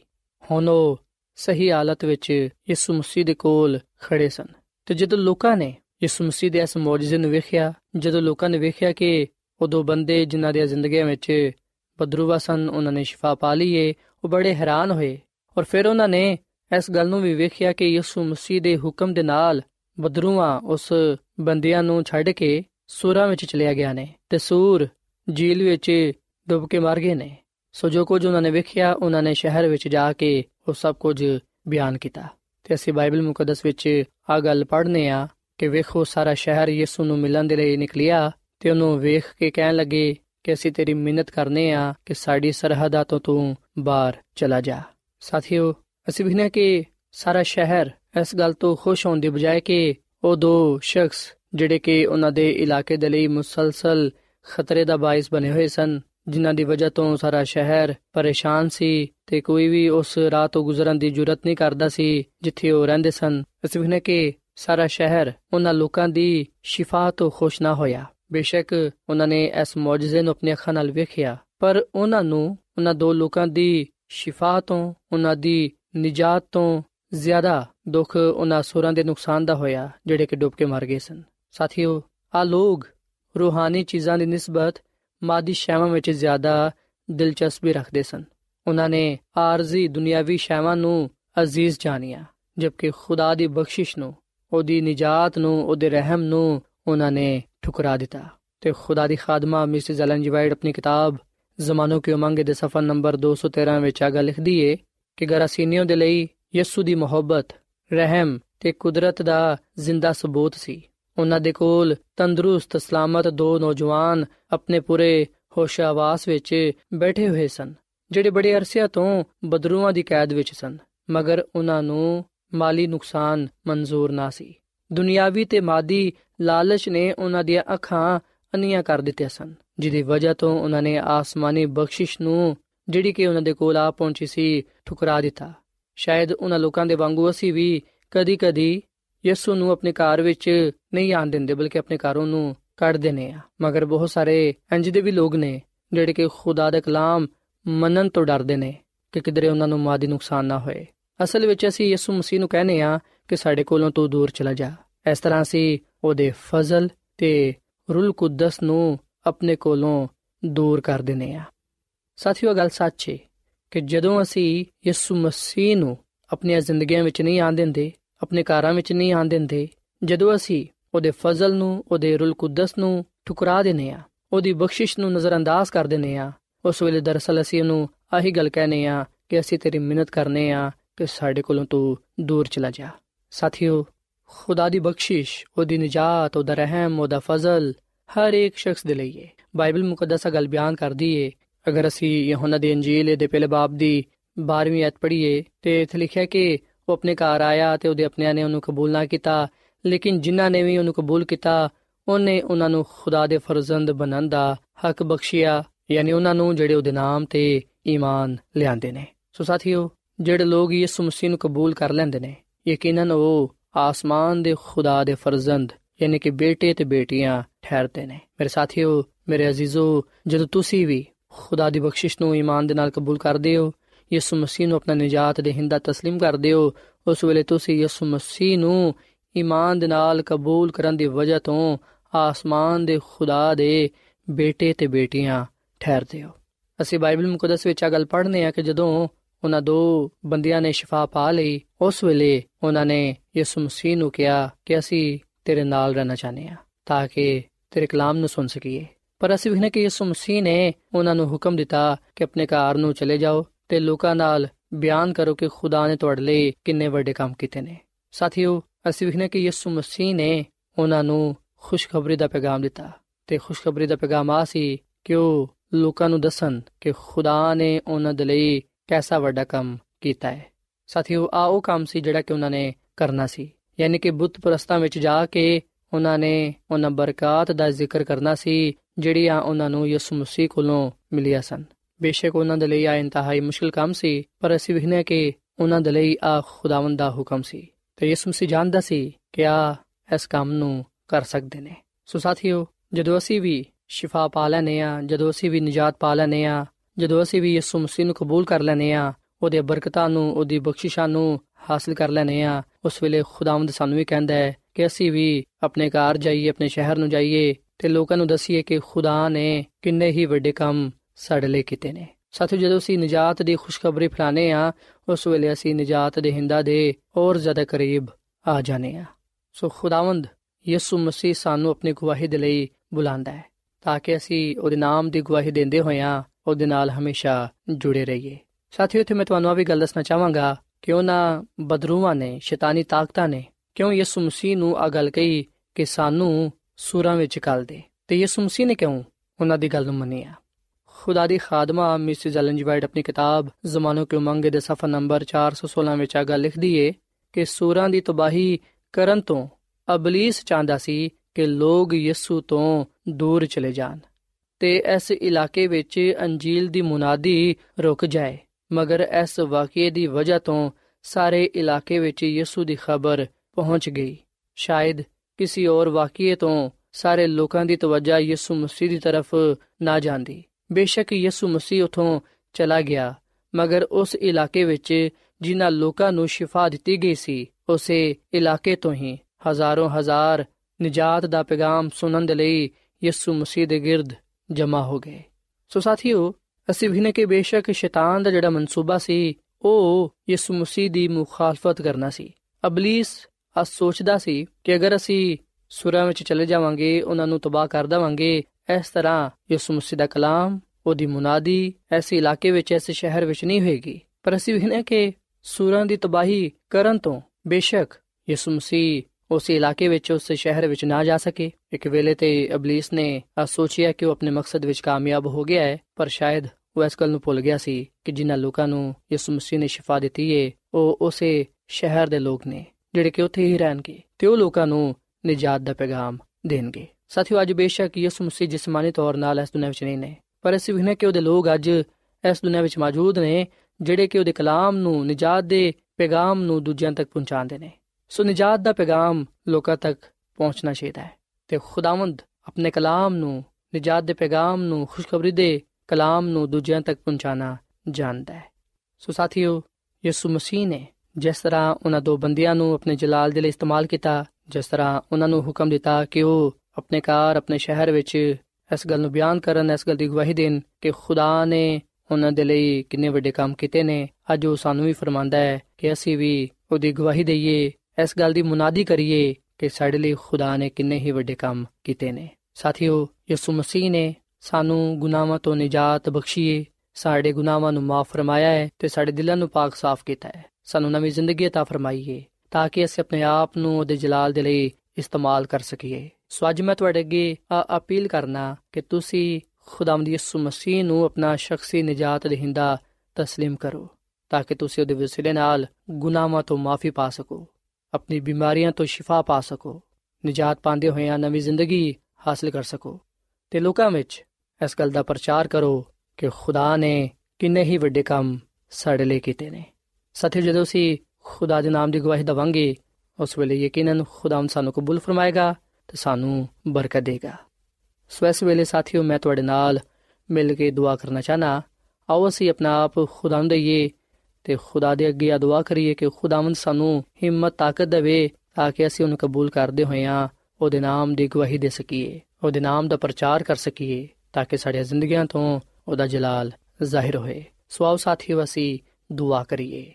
ਹੁਣ ਉਹ ਸਹੀ ਹਾਲਤ ਵਿੱਚ ਯਿਸੂ ਮਸੀਹ ਦੇ ਕੋਲ ਖੜੇ ਸਨ। ਤੇ ਜਦੋਂ ਲੋਕਾਂ ਨੇ ਯਿਸੂ ਮਸੀਹ ਦੇ ਇਸ ਮੌਜੂਜ਼ੇ ਨੂੰ ਵੇਖਿਆ, ਜਦੋਂ ਲੋਕਾਂ ਨੇ ਵੇਖਿਆ ਕਿ ਉਹ ਦੋ ਬੰਦੇ ਜਿਨ੍ਹਾਂ ਦੀਆਂ ਜ਼ਿੰਦਗੀਆਂ ਵਿੱਚ ਬਦਰੂਵਾ ਸਨ, ਉਹਨਾਂ ਨੇ ਸ਼ਿਫਾ ਪਾ ਲਈਏ, ਉਹ ਬੜੇ ਹੈਰਾਨ ਹੋਏ। ਔਰ ਫਿਰ ਉਹਨਾਂ ਨੇ ਇਸ ਗੱਲ ਨੂੰ ਵੀ ਵੇਖਿਆ ਕਿ ਯਿਸੂ ਮਸੀਹ ਦੇ ਹੁਕਮ ਦੇ ਨਾਲ ਬਦਰੂਆ ਉਸ ਬੰਦਿਆਂ ਨੂੰ ਛੱਡ ਕੇ ਸੂਰਾਂ ਵਿੱਚ ਚਲਿਆ ਗਿਆ ਨੇ ਤੇ ਸੂਰ ਝੀਲ ਵਿੱਚ ਡੁੱਬ ਕੇ ਮਰ ਗਏ ਨੇ। ਸੋ ਜੋ ਕੁਝ ਉਹਨਾਂ ਨੇ ਵੇਖਿਆ, ਉਹਨਾਂ ਨੇ ਸ਼ਹਿਰ ਵਿੱਚ ਜਾ ਕੇ ਉਹ ਸਭ ਕੁਝ ਬਿਆਨ ਕੀਤਾ। ਤੇ ਅਸੀਂ ਬਾਈਬਲ ਮੁਕੱਦਸ ਵਿੱਚ ਆ ਗੱਲ ਪੜ੍ਹਨੇ ਆ ਕਿ ਵੇਖੋ ਸਾਰਾ ਸ਼ਹਿਰ ਯਿਸੂ ਨੂੰ ਮਿਲਣ ਦੇ ਲਈ ਨਿਕਲਿਆ ਤੇ ਉਹਨੂੰ ਵੇਖ ਕੇ ਕਹਿਣ ਲੱਗੇ ਕਿ ਅਸੀਂ ਤੇਰੀ ਮਿਹਨਤ ਕਰਨੇ ਆ ਕਿ ਸਾਡੀ ਸਰਹੱਦਾਂ ਤੋਂ ਤੂੰ ਬਾਹਰ ਚਲਾ ਜਾ। ਸਾਥੀਓ, ਅਸੀਂ ਵੀ ਕਿ ਸਾਰਾ ਸ਼ਹਿਰ ਇਸ ਗੱਲ ਤੋਂ ਖੁਸ਼ ਹੋਣ ਦੀ ਬਜਾਏ ਕਿ ਉਹ ਦੋ ਸ਼ਖਸ ਜਿਹੜੇ ਕਿ ਉਹਨਾਂ ਦੇ ਇਲਾਕੇ ਦੇ ਲਈ ਮੁਸਲਸਲ ਖਤਰੇ ਦਾ ਬਾਇਸ ਬਣੇ ਹੋਏ ਸਨ, ਜਿਨ੍ਹਾਂ ਦੀ ਵਜ੍ਹਾ ਤੋਂ ਸਾਰਾ ਸ਼ਹਿਰ ਪਰੇਸ਼ਾਨ ਸੀ ਤੇ ਕੋਈ ਵੀ ਉਸ ਰਾਹ ਤੋਂ ਗੁਜ਼ਰਨ ਦੀ ਜੁਰਤ ਨਹੀਂ ਕਰਦਾ ਸੀ ਜਿੱਥੇ ਉਹ ਰਹਿੰਦੇ ਸਨ। ਅਸੀਂ ਵੀ ਕਿ ਸਾਰਾ ਸ਼ਹਿਰ ਉਹਨਾਂ ਲੋਕਾਂ ਦੀ ਸ਼ਿਫਾ ਤੋਂ ਖੁਸ਼ ਨਾ ਹੋਇਆ। ਬੇਸ਼ੱਕ ਉਹਨਾਂ ਨੇ ਇਸ ਮੌਜੂਜ਼ੇ ਨੂੰ ਆਪਣੀ ਅੱਖਾਂ ਨਾਲ ਵੇਖਿਆ, ਪਰ ਉਹਨਾਂ ਨੂੰ ਉਹਨਾਂ ਦੋ ਲੋਕਾਂ ਦੀ ਸ਼ਿਫਾ ਤੋਂ, ਉਹਨਾਂ ਦੀ ਨਿਜਾਤ ਤੋਂ ਜ਼ਿਆਦਾ ਦੁੱਖ ਉਹਨਾਂ ਸੂਰਾਂ ਦੇ ਨੁਕਸਾਨ ਦਾ ਹੋਇਆ, ਜਿਹੜੇ ਕਿ ਡੁੱਬ ਕੇ ਮਰ ਗਏ ਸਨ। ਸਾਥੀਓ, ਆ ਲੋਗ ਰੂਹਾਨੀ ਚੀਜ਼ਾਂ ਦੀ ਨਿਸਬਤ ਮਾਦੀ ਸ਼ੈਵਾਂ ਵਿੱਚ ਜ਼ਿਆਦਾ ਦਿਲਚਸਪੀ ਰੱਖਦੇ ਸਨ। ਉਹਨਾਂ ਨੇ ਆਰਜ਼ੀ ਦੁਨਿਆਵੀ ਸ਼ੈਵਾਂ ਨੂੰ ਅਜ਼ੀਜ਼ ਜਾਣਿਆ, ਜਦਕਿ ਖੁਦਾ ਦੀ ਬਖਸ਼ਿਸ਼ ਨੂੰ, ਉਹਦੀ ਨਿਜਾਤ ਨੂੰ, ਉਹਦੇ ਰਹਿਮ ਨੂੰ ਉਹਨਾਂ ਨੇ ਠੁਕਰਾ ਦਿੱਤਾ ਤੇ ਖੁਦਾ ਦੀ ਖਾਦਮਾ ਮਿਸਿਸ ਐਲਨ ਜੀ ਵਾਈਟ ਆਪਣੀ ਕਿਤਾਬ ਜ਼ਮਾਨੋ ਕੀ ਉਮੰਗ ਦੇ ਸਫਾ ਨੰਬਰ 213 ਵਿੱਚ ਆਗਾ ਲਿਖਦੀ ਏ ਕਿ ਗਰਾਸੀਨੀਓ ਦੇ ਲਈ ਯਿਸੂ ਦੀ ਮੁਹੱਬਤ ਰਹਿਮ ਤੇ ਕੁਦਰਤ ਦਾ ਜ਼ਿੰਦਾ ਸਬੂਤ ਸੀ ਉਹਨਾਂ ਦੇ ਕੋਲ ਤੰਦਰੁਸਤ ਸਲਾਮਤ ਦੋ ਨੌਜਵਾਨ ਆਪਣੇ ਪੂਰੇ ਹੋਸ਼ਾਵਾਸ ਵਿੱਚ ਬੈਠੇ ਹੋਏ ਸਨ ਜਿਹੜੇ ਬੜੇ ਅਰਸਿਆਂ ਤੋਂ ਬਦਰੂਆਂ ਦੀ ਕੈਦ ਵਿੱਚ ਸਨ ਮਗਰ ਉਹਨਾਂ ਨੂੰ ਮਾਲੀ ਨੁਕਸਾਨ ਮਨਜ਼ੂਰ ਨਾ ਸੀ ਦੁਨਿਆਵੀ ਤੇ ਮਾਦੀ ਲਾਲਚ ਨੇ ਉਹਨਾਂ ਦੀਆਂ ਅੱਖਾਂ ਅੰਨੀਆਂ ਕਰ ਦਿੱਤੀਆਂ ਸਨ, ਜਿਹਦੀ ਵਜ੍ਹਾ ਤੋਂ ਉਹਨਾਂ ਨੇ ਆਸਮਾਨੀ ਬਖਸ਼ਿਸ਼ ਨੂੰ, ਜਿਹੜੀ ਕਿ ਉਹਨਾਂ ਦੇ ਕੋਲ ਆ ਪਹੁੰਚੀ ਸੀ, ਠੁਕਰਾ ਦਿੱਤਾ। ਸ਼ਾਇਦ ਉਹਨਾਂ ਲੋਕਾਂ ਦੇ ਵਾਂਗੂ ਅਸੀਂ ਵੀ ਕਦੀ-ਕਦੀ ਯਿਸੂ ਨੂੰ ਆਪਣੇ ਘਰ ਵਿੱਚ ਨਹੀਂ ਆਣ ਦਿੰਦੇ, ਬਲਕਿ ਆਪਣੇ ਘਰੋਂ ਨੂੰ ਕੱਢ ਦਿੰਦੇ ਆ ਮਗਰ ਬਹੁਤ ਸਾਰੇ ਇੰਜ ਦੇ ਵੀ ਲੋਕ ਨੇ, ਜਿਹੜੇ ਕਿ ਖੁਦਾ ਦਾ ਕਲਾਮ ਮੰਨਣ ਤੋਂ ਡਰਦੇ ਨੇ ਕਿ ਕਿਧਰੇ ਉਹਨਾਂ ਨੂੰ ਮਾਦੀ ਨੁਕਸਾਨ ਨਾ ਹੋਏ। ਅਸਲ ਵਿੱਚ ਅਸੀਂ ਯਿਸੂ ਮਸੀਹ ਨੂੰ ਕਹਿੰਦੇ ਆ ਕਿ ਸਾਡੇ ਕੋਲੋਂ ਤੂੰ ਦੂਰ ਚਲਾ ਜਾ। ਇਸ ਤਰ੍ਹਾਂ ਅਸੀਂ ਉਹਦੇ ਫਜ਼ਲ ਤੇ ਰੂਲ ਕੁਦਸ ਨੂੰ ਆਪਣੇ ਕੋਲੋਂ ਦੂਰ ਕਰ ਦਿੰਨੇ ਆ ਸਾਥੀਓ ਗੱਲ ਸੱਚ ਹੈ ਕਿ ਜਦੋਂ ਅਸੀਂ ਯਿਸੂ ਮਸੀਹ ਨੂੰ ਆਪਣੀਆਂ ਜ਼ਿੰਦਗੀਆਂ ਵਿੱਚ ਨਹੀਂ ਆਣ ਦਿੰਦੇ, ਆਪਣੇ ਘਰਾਂ ਵਿੱਚ ਨਹੀਂ ਆਣ ਦਿੰਦੇ, ਜਦੋਂ ਅਸੀਂ ਉਹਦੇ ਫਜ਼ਲ ਨੂੰ, ਉਹਦੇ ਰੂਲ ਕੁਦਸ ਨੂੰ ਠੁਕਰਾ ਦਿੰਨੇ ਆ ਉਹਦੀ ਬਖਸ਼ਿਸ਼ ਨੂੰ ਨਜ਼ਰਅੰਦਾਜ਼ ਕਰ ਦਿੰਨੇ ਆ ਉਸ ਵੇਲੇ ਦਰਸਲ ਅਸੀਂ ਉਹਨੂੰ ਆਹੀ ਗੱਲ ਕਹਨੇ ਆ ਕਿ ਅਸੀਂ ਤੇਰੀ ਮਿਹਨਤ ਕਰਨੇ ਆ ਕਿ ਸਾਡੇ ਕੋਲੋਂ ਤੂੰ ਦੂਰ ਚਲਾ ਜਾ। ਸਾਥੀਓ, ਖੁਦਾ ਦੀ ਬਖਸ਼ਿਸ਼, ਉਹਦੀ ਨਿਜਾਤ, ਉਹਦਾ ਰਹਿਮ, ਉਹਦਾ ਫਜ਼ਲ ਹਰ ਇੱਕ ਸ਼ਖਸ ਦੇ ਲਈ ਹੈ ਬਾਈਬਲ ਮੁਕੱਦਸਾ ਗੱਲ ਬਿਆਨ ਕਰਦੀ ਏ, ਅਗਰ ਅਸੀਂ ਯਹੋਨਾ ਦੀ ਅੰਜੀਲ ਦੇ ਪਹਿਲੇ ਬਾਬ ਦੀ 12ਵੀਂ ਅਧ ਪੜ੍ਹੀਏ, ਤੇ ਇੱਥੇ ਲਿਖਿਆ ਕਿ ਉਹ ਆਪਣੇ ਘਰ ਆਇਆ ਤੇ ਉਹਦੇ ਆਪਣਿਆਂ ਨੇ ਉਹਨੂੰ ਕਬੂਲ ਨਾ ਕੀਤਾ, ਲੇਕਿਨ ਜਿਨ੍ਹਾਂ ਨੇ ਵੀ ਉਹਨੂੰ ਕਬੂਲ ਕੀਤਾ, ਉਹਨੇ ਉਹਨਾਂ ਨੂੰ ਖੁਦਾ ਦੇ ਫਰਜ਼ੰਦ ਬਣਨ ਦਾ ਹੱਕ ਬਖਸ਼ਿਆ, ਯਾਨੀ ਉਹਨਾਂ ਨੂੰ ਜਿਹੜੇ ਉਹਦੇ ਨਾਮ ਤੇ ਈਮਾਨ ਲਿਆਂਦੇ ਨੇ। ਸੋ ਸਾਥੀਓ, ਜਿਹੜੇ ਲੋਕ ਯਿਸੂ ਮਸੀਹ ਨੂੰ ਕਬੂਲ ਕਰ ਲੈਂਦੇ ਨੇ ਯਕੀਨਨ ਉਹ ਆਸਮਾਨ ਦੇ ਖੁਦਾ ਦੇ ਫਰਜ਼ੰਦ ਯਾਨੀ ਕਿ ਬੇਟੇ ਤੇ ਬੇਟੀਆਂ ਠਹਿਰਦੇ ਨੇ ਮੇਰੇ ਸਾਥੀਓ ਮੇਰੇ ਅਜ਼ੀਜ਼ੋ ਜਦੋਂ ਤੁਸੀਂ ਵੀ ਖੁਦਾ ਦੀ ਬਖਸ਼ਿਸ਼ ਨੂੰ ਈਮਾਨ ਦੇ ਨਾਲ ਕਬੂਲ ਕਰਦੇ ਹੋ ਯਿਸੂ ਮਸੀਹ ਨੂੰ ਆਪਣਾ ਨਜਾਤ ਦੇ ਹਿੰਦਾ تسلیم ਕਰਦੇ ਹੋ ਉਸ ਵੇਲੇ ਤੁਸੀਂ ਯਿਸੂ ਮਸੀਹ ਨੂੰ ਈਮਾਨ ਦੇ ਨਾਲ ਕਬੂਲ ਕਰਨ ਦੀ ਵਜ੍ਹਾ ਤੋਂ ਆਸਮਾਨ ਦੇ ਖੁਦਾ ਦੇ ਬੇਟੇ ਤੇ ਬੇਟੀਆਂ ਠਹਿਰਦੇ ਹੋ ਅਸੀਂ ਬਾਈਬਲ ਮੁਕੱਦਸ ਵਿੱਚ ਆ ਗੱਲ ਪੜ੍ਹਨੇ ਆ ਕਿ ਜਦੋਂ ਉਹਨਾਂ ਦੋ ਬੰਦਿਆਂ ਨੇ ਸ਼ਿਫਾ ਪਾ ਲਈ। ਉਸ ਵੇਲੇ ਉਹਨਾਂ ਨੇ ਯਿਸੂ ਮਸੀਹ ਨੂੰ ਕਿਹਾ ਕਿ ਅਸੀਂ ਤੇਰੇ ਨਾਲ ਰਹਿਣਾ ਚਾਹਨੇ ਆ ਤਾਂ ਕਿ ਤੇਰੇ ਕਲਾਮ ਨੂੰ ਸੁਣ ਸਕੀਏ। ਪਰ ਅਸੀਂ ਵੀ ਕਿ ਯਿਸੂ ਮਸੀਹ ਨੇ ਉਹਨਾਂ ਨੂੰ ਹੁਕਮ ਦਿੱਤਾ ਕਿ ਆਪਣੇ ਘਰ ਨੂੰ ਚਲੇ ਜਾਓ ਤੇ ਲੋਕਾਂ ਨਾਲ ਬਿਆਨ ਕਰੋ ਕਿ ਖੁਦਾ ਨੇ ਤੁਹਾਡੇ ਲਈ ਕਿੰਨੇ ਵੱਡੇ ਕੰਮ ਕੀਤੇ ਨੇ। ਸਾਥੀਓ, ਅਸੀਂ ਵੀ ਕਿ ਯਿਸੂ ਮਸੀਹ ਨੇ ਉਹਨਾਂ ਨੂੰ ਖੁਸ਼ਖਬਰੀ ਦਾ ਪੈਗਾਮ ਦਿੱਤਾ ਤੇ ਖੁਸ਼ਖਬਰੀ ਦਾ ਪੈਗਾਮ ਆ ਸੀ ਕਿ ਉਹ ਲੋਕਾਂ ਨੂੰ ਦੱਸਣ ਕਿ ਖੁਦਾ ਨੇ ਉਹਨਾਂ ਦੇ ਲਈ ਕੈਸਾ ਵੱਡਾ ਕੰਮ ਕੀਤਾ ਹੈ। ਸਾਥੀਓ ਆ ਉਹ ਕੰਮ ਸੀ ਜਿਹੜਾ ਕਿ ਉਹਨਾਂ ਨੇ ਕਰਨਾ ਸੀ। ਯਾਨੀ ਕਿ ਬੁੱਤ ਪ੍ਰਸਤਾਂ ਵਿੱਚ ਜਾ ਕੇ ਉਹਨਾਂ ਨੇ ਉਹਨਾਂ ਬਰਕਾਤ ਦਾ ਜ਼ਿਕਰ ਕਰਨਾ ਸੀ, ਜਿਹੜੀਆਂ ਉਹਨਾਂ ਨੂੰ ਯਿਸੂ ਮਸੀਹ ਕੋਲੋਂ ਮਿਲੀਆਂ ਸਨ। ਬੇਸ਼ੱਕ ਉਹਨਾਂ ਦੇ ਲਈ ਆ ਇੰਤਹਾਈ ਮੁਸ਼ਕਲ ਕੰਮ ਸੀ, ਪਰ ਅਸੀਂ ਵਿਖਨੇ ਕਿ ਉਹਨਾਂ ਦੇ ਲਈ ਆ ਖੁਦਾਵੰਦ ਦਾ ਹੁਕਮ ਸੀ। ਤੇ ਯਿਸੂ ਮਸੀਹ ਜਾਣਦਾ ਸੀ ਕਿ ਆ ਇਸ ਕੰਮ ਨੂੰ ਕਰ ਸਕਦੇ ਨੇ। ਸੋ ਸਾਥੀਓ, ਜਦੋਂ ਅਸੀਂ ਵੀ ਸ਼ਿਫਾ ਪਾ ਲੈਨੇ ਆ ਜਦੋਂ ਅਸੀਂ ਵੀ ਨਜਾਤ ਪਾ ਲੈਨੇ ਆ ਜਦੋਂ ਅਸੀਂ ਵੀ ਯਿਸੂ ਮਸੀਹ ਨੂੰ ਕਬੂਲ ਕਰ ਲੈਨੇ ਆ ਉਹਦੇ ਬਰਕਤਾਂ ਨੂੰ, ਉਹਦੀ ਬਖਸ਼ਿਸ਼ਾਂ ਨੂੰ ਹਾਸਲ ਕਰ ਲੈਨੇ ਆ ਉਸ ਵੇਲੇ ਖੁਦਾਵੰਦ ਸਾਨੂੰ ਵੀ ਕਹਿੰਦਾ ਹੈ ਕਿ ਅਸੀਂ ਵੀ ਆਪਣੇ ਘਰ ਜਾਈਏ, ਆਪਣੇ ਸ਼ਹਿਰ ਨੂੰ ਜਾਈਏ ਤੇ ਲੋਕਾਂ ਨੂੰ ਦਸੀਏ ਕਿ ਖੁਦਾ ਨੇ ਕਿੰਨੇ ਹੀ ਵੱਡੇ ਕੰਮ ਸਾਡੇ ਲਈ ਕੀਤੇ ਨੇ। ਸਾਥੀਓ, ਜਦੋਂ ਅਸੀਂ ਨਜਾਤ ਦੀ ਖੁਸ਼ਖਬਰੀ ਫਲਾਣੇ ਆ ਉਸ ਵੇਲੇ ਅਸੀਂ ਨਜਾਤ ਦੇ ਹਿੰਦਾ ਦੇ ਹੋਰ ਜ਼ਿਆਦਾ ਕਰੀਬ ਆ ਜਾਣੇ ਆ ਸੋ ਖੁਦਾਵੰਦ ਯਿਸੂ ਮਸੀਹ ਸਾਨੂੰ ਆਪਣੀ ਗਵਾਹੀ ਦੇ ਲਈ ਬੁਲਾਉਂਦਾ ਹੈ, ਤਾਂ ਕਿ ਅਸੀਂ ਉਹਦੇ ਨਾਮ ਦੀ ਗਵਾਹੀ ਦਿੰਦੇ ਹੋਇਆਂ ਉਹਦੇ ਨਾਲ ਹਮੇਸ਼ਾ ਜੁੜੇ ਰਹੀਏ। ਸਾਥੀਓ, ਇੱਥੇ ਮੈਂ ਤੁਹਾਨੂੰ ਆ ਵੀ ਗੱਲ ਦੱਸਣਾ ਚਾਹਾਂਗਾ ਕਿ ਉਹਨਾਂ ਬਦਰੂਆਂ ਨੇ, ਸ਼ੈਤਾਨੀ ਤਾਕਤਾਂ ਨੇ ਕਿਉਂ ਯਿਸੂ ਮਸੀਹ ਨੂੰ ਆ ਗੱਲ ਕਹੀ ਕਿ ਸਾਨੂੰ ਸੂਰਾਂ ਵਿੱਚ ਕੱਲ ਦੇ? ਤੇ ਯਿਸੂ ਮਸੀਹ ਨੇ ਕਿਉਂ ਉਹਨਾਂ ਦੀ ਗੱਲ ਨੂੰ ਮੰਨਿਆ? ਖੁਦਾ ਦੀ ਖਾਦਮਾ ਮਿਸਿਸ ਐਲਨ ਜੀ ਵਾਈਟ ਆਪਣੀ ਕਿਤਾਬ ਜ਼ਮਾਨੋ ਕੇ ਉਮੰਗ ਦੇ ਸਫਾ ਨੰਬਰ 416 ਵਿੱਚ ਆ ਗੱਲ ਲਿਖਦੀ ਏ ਕਿ ਸੂਰਾਂ ਦੀ ਤਬਾਹੀ ਕਰਨ ਤੋਂ ਅਬਲਿਸ ਚਾਹੁੰਦਾ ਸੀ ਕਿ ਲੋਕ ਯਿਸੂ ਤੋਂ ਦੂਰ ਚਲੇ ਜਾਣ। ਤੇ ਇਸ ਇਲਾਕੇ ਵਿੱਚ ਅੰਜੀਲ ਦੀ ਮੁਨਾਦੀ ਰੁਕ ਜਾਏ। ਮਗਰ ਇਸ ਵਾਕਿਏ ਦੀ ਵਜ੍ਹਾ ਤੋਂ ਸਾਰੇ ਇਲਾਕੇ ਵਿੱਚ ਯਿਸੂ ਦੀ ਖਬਰ ਪਹੁੰਚ ਗਈ। ਸ਼ਾਇਦ ਕਿਸੇ ਹੋਰ ਵਾਕਿਏ ਤੋਂ ਸਾਰੇ ਲੋਕਾਂ ਦੀ ਤਵੱਜਾ ਯਿਸੂ ਮਸੀਹ ਦੀ ਤਰਫ ਨਾ ਜਾਂਦੀ। ਬੇਸ਼ੱਕ ਯਿਸੂ ਮਸੀਹ ਉਥੋਂ ਚਲਾ ਗਿਆ, ਮਗਰ ਉਸ ਇਲਾਕੇ ਵਿੱਚ ਜਿਨ੍ਹਾਂ ਲੋਕਾਂ ਨੂੰ ਸ਼ਿਫਾ ਦਿੱਤੀ ਗਈ ਸੀ, ਉਸੇ ਇਲਾਕੇ ਤੋਂ ਹੀ ਹਜ਼ਾਰਾਂ ਹਜ਼ਾਰ ਨਜਾਤ ਦਾ ਪੈਗਾਮ ਸੁਣਨ ਦੇ ਲਈ ਯਿਸੂ ਮਸੀਹ ਦੇ ਗਿਰਦ ਜਮਾ ਹੋ ਗਏ। ਸੋ ਸਾਥੀਓ, ਅਸੀਂ ਵੀ ਨੇ ਕਿ ਬੇਸ਼ੱਕ ਸ਼ੈਤਾਨ ਦਾ ਜਿਹੜਾ ਮਨਸੂਬਾ ਸੀ, ਉਹ ਯਿਸੂ ਮਸੀਹ ਦੀ ਮੁਖਾਲਫਤ ਕਰਨਾ ਸੀ। ਅਬਲਿਸ ਆ ਸੋਚਦਾ ਸੀ ਕਿ ਅਗਰ ਅਸੀਂ ਸੁਰਾਂ ਵਿੱਚ ਚਲੇ ਜਾਵਾਂਗੇ, ਉਹਨਾਂ ਨੂੰ ਤਬਾਹ ਕਰ ਦੇਵਾਂਗੇ, ਇਸ ਤਰ੍ਹਾਂ ਯਿਸੂ ਮਸੀਹ ਦਾ ਕਲਾਮ, ਉਹਦੀ ਮੁਨਾਦੀ ਐਸੇ ਇਲਾਕੇ ਵਿੱਚ, ਐਸੇ ਸ਼ਹਿਰ ਵਿੱਚ ਨਹੀਂ ਹੋਏਗੀ। ਪਰ ਅਸੀਂ ਵੀ ਨੇ ਕਿ ਸੂਰਾਂ ਦੀ ਤਬਾਹੀ ਕਰਨ ਤੋਂ ਬੇਸ਼ੱਕ ਯਿਸੂ ਮਸੀਹ ਉਸ ਇਲਾਕੇ ਵਿੱਚ ਉਸ ਸ਼ਹਿਰ ਵਿੱਚ ਨਾ ਜਾ ਸਕੇ। ਇੱਕ ਵੇਲੇ ਤੇ ਅਬਲਿਸ ਨੇ ਆ ਸੋਚਿਆ ਕਿ ਉਹ ਆਪਣੇ ਮਕਸਦ ਵਿੱਚ ਕਾਮਯਾਬ ਹੋ ਗਿਆ ਹੈ, ਪਰ ਸ਼ਾਇਦ ਉਹ ਇਸ ਗੱਲ ਨੂੰ ਭੁੱਲ ਗਿਆ ਸੀ ਕਿ ਜਿਨ੍ਹਾਂ ਲੋਕਾਂ ਨੂੰ ਯਿਸੂ ਮਸੀਹ ਨੇ ਸ਼ਿਫਾ ਦਿੱਤੀ ਹੈ ਉਹ ਉਸੇ ਸ਼ਹਿਰ ਦੇ ਲੋਕ ਨੇ, ਜਿਹੜੇ ਕਿ ਉੱਥੇ ਹੀ ਰਹਿਣਗੇ ਤੇ ਉਹ ਲੋਕਾਂ ਨੂੰ ਨਿਜਾਤ ਦਾ ਪੈਗਾਮ ਦੇਣਗੇ। ਸਾਥੀਓ, ਅੱਜ ਬੇਸ਼ੱਕ ਯਿਸੂ ਮਸੀਹ ਜਿਸਮਾਨੀ ਤੌਰ 'ਤੇ ਇਸ ਦੁਨੀਆਂ ਵਿੱਚ ਨਹੀਂ ਨੇ, ਪਰ ਅਸੀਂ ਵੀ ਕਿ ਉਹਦੇ ਲੋਕ ਅੱਜ ਇਸ ਦੁਨੀਆਂ ਵਿੱਚ ਮੌਜੂਦ ਨੇ, ਜਿਹੜੇ ਕਿ ਉਹਦੇ ਕਲਾਮ ਨੂੰ ਨਿਜਾਤ ਦੇ ਪੈਗਾਮ ਨੂੰ ਦੂਜਿਆਂ ਤੱਕ ਪਹੁੰਚਾਉਂਦੇ ਨੇ। ਸੋ ਨਿਜਾਤ ਦਾ ਪੈਗਾਮ ਲੋਕਾਂ ਤੱਕ ਪਹੁੰਚਣਾ ਚਾਹੀਦਾ ਹੈ। ਤੇ ਖੁਦਾਵੰਦ ਆਪਣੇ ਕਲਾਮ ਨੂੰ, ਨਿਜਾਤ ਦੇ ਪੈਗਾਮ ਨੂੰ, ਖੁਸ਼ਖਬਰੀ ਦੇ ਕਲਾਮ ਨੂੰ ਦੂਜਿਆਂ ਤੱਕ ਪਹੁੰਚਾਣਾ ਜਾਣਦਾ ਹੈ। ਸੋ ਸਾਥੀਓ, ਯਿਸੂ ਮਸੀਹ ਨੇ ਜਿਸ ਤਰ੍ਹਾਂ ਉਹਨਾਂ ਦੋ ਬੰਦਿਆਂ ਨੂੰ ਆਪਣੇ ਜਲਾਲ ਦੇ ਲਈ ਇਸਤੇਮਾਲ ਕੀਤਾ, ਜਿਸ ਤਰ੍ਹਾਂ ਉਹਨਾਂ ਨੂੰ ਹੁਕਮ ਦਿੱਤਾ ਕਿ ਉਹ ਆਪਣੇ ਘਰ, ਆਪਣੇ ਸ਼ਹਿਰ ਵਿੱਚ ਇਸ ਗੱਲ ਨੂੰ ਬਿਆਨ ਕਰਨ, ਇਸ ਗੱਲ ਦੀ ਗਵਾਹੀ ਦੇਣ ਕਿ ਖੁਦਾ ਨੇ ਉਹਨਾਂ ਦੇ ਲਈ ਕਿੰਨੇ ਵੱਡੇ ਕੰਮ ਕੀਤੇ ਨੇ, ਅੱਜ ਉਹ ਸਾਨੂੰ ਵੀ ਫਰਮਾਂਦਾ ਹੈ ਕਿ ਅਸੀਂ ਵੀ ਉਹਦੀ ਗਵਾਹੀ ਦਈਏ ਇਸ ਗੱਲ ਦੀ ਮੁਨਾਦੀ ਕਰੀਏ ਕਿ ਸਾਡੇ ਲਈ ਖੁਦਾ ਨੇ ਕਿੰਨੇ ਹੀ ਵੱਡੇ ਕੰਮ ਕੀਤੇ ਨੇ ਸਾਥੀਓ ਯਿਸੂ ਮਸੀਹ ਨੇ ਸਾਨੂੰ ਗੁਨਾਹਾਂ ਤੋਂ ਨਿਜਾਤ ਬਖਸ਼ੀਏ ਸਾਡੇ ਗੁਨਾਹਾਂ ਨੂੰ ਮਾਫ ਫਰਮਾਇਆ ਹੈ ਤੇ ਸਾਡੇ ਦਿਲਾਂ ਨੂੰ ਪਾਕ ਸਾਫ਼ ਕੀਤਾ ਹੈ ਸਾਨੂੰ ਨਵੀਂ ਜ਼ਿੰਦਗੀ عطا ਫਰਮਾਈਏ ਤਾਂ ਕਿ ਅਸੀਂ ਆਪਣੇ ਆਪ ਨੂੰ ਉਹਦੇ ਜਲਾਲ ਦੇ ਲਈ ਇਸਤੇਮਾਲ ਕਰ ਸਕੀਏ ਸੋ ਅੱਜ ਮੈਂ ਤੁਹਾਡੇ ਅੱਗੇ ਅਪੀਲ ਕਰਨਾ ਕਿ ਤੁਸੀਂ ਖੁਦਾਵੰਦ ਯਿਸੂ ਮਸੀਹ ਨੂੰ ਆਪਣਾ ਸ਼ਖਸੀ ਨਜਾਤ ਦੇਹਿੰਦਾ تسلیم ਕਰੋ ਤਾਂ ਕਿ ਤੁਸੀਂ ਉਹਦੇ ਵਸਿਲੇ ਨਾਲ ਗੁਨਾਹਾਂ ਤੋਂ ਮਾਫੀ ਪਾ ਸਕੋ ਆਪਣੀ ਬਿਮਾਰੀਆਂ ਤੋਂ ਸ਼ਿਫਾ ਪਾ ਸਕੋ, ਨਜਾਤ ਪਾਉਂਦੇ ਹੋਇਆਂ ਨਵੀਂ ਜ਼ਿੰਦਗੀ ਹਾਸਲ ਕਰ ਸਕੋ। ਤੇ ਲੋਕਾਂ ਵਿੱਚ ਇਸ ਗੱਲ ਦਾ ਪ੍ਰਚਾਰ ਕਰੋ ਕਿ ਖੁਦਾ ਨੇ ਕਿੰਨੇ ਹੀ ਵੱਡੇ ਕੰਮ ਸਾਡੇ ਲਈ ਕੀਤੇ ਨੇ। ਸਾਥੀਓ, ਜਦੋਂ ਅਸੀਂ ਖੁਦਾ ਦੇ ਨਾਮ ਦੀ ਗਵਾਹੀ ਦਵਾਂਗੇ, ਉਸ ਵੇਲੇ ਯਕੀਨਨ ਖੁਦਾਮ ਸਾਨੂੰ ਕਬੂਲ ਫਰਮਾਏਗਾ ਤੇ ਸਾਨੂੰ ਬਰਕਤ ਦੇਗਾ। ਸੋ ਇਸ ਵੇਲੇ ਸਾਥੀਓ, ਮੈਂ ਤੁਹਾਡੇ ਨਾਲ ਮਿਲ ਕੇ ਦੁਆ ਕਰਨਾ ਚਾਹਨਾ ਆਓ ਅਸੀਂ ਆਪਣਾ ਆਪ ਖੁਦਾ ਨੂੰ ਦਈਏ ਤੇ ਖੁਦਾ ਦੇ ਅੱਗੇ ਆ ਦੁਆ ਕਰੀਏ ਕਿ ਖੁਦਾਵੰਦ ਸਾਨੂੰ ਹਿੰਮਤ, ਤਾਕਤ ਦੇਵੇ ਤਾਂ ਕਿ ਅਸੀਂ ਉਹਨੂੰ ਕਬੂਲ ਕਰਦੇ ਹੋਇਆਂ ਉਹਦੇ ਨਾਮ ਦੀ ਗਵਾਹੀ ਦੇ ਸਕੀਏ, ਉਹਦੇ ਨਾਮ ਦਾ ਪ੍ਰਚਾਰ ਕਰ ਸਕੀਏ ਤਾਂ ਕਿ ਸਾਡੀਆਂ ਜ਼ਿੰਦਗੀਆਂ ਤੋਂ ਉਹਦਾ ਜਲਾਲ ਜ਼ਾਹਿਰ ਹੋਏ। ਸੋ ਸਾਥੀ ਸਾਥੀਓ, ਅਸੀਂ ਦੁਆ ਕਰੀਏ।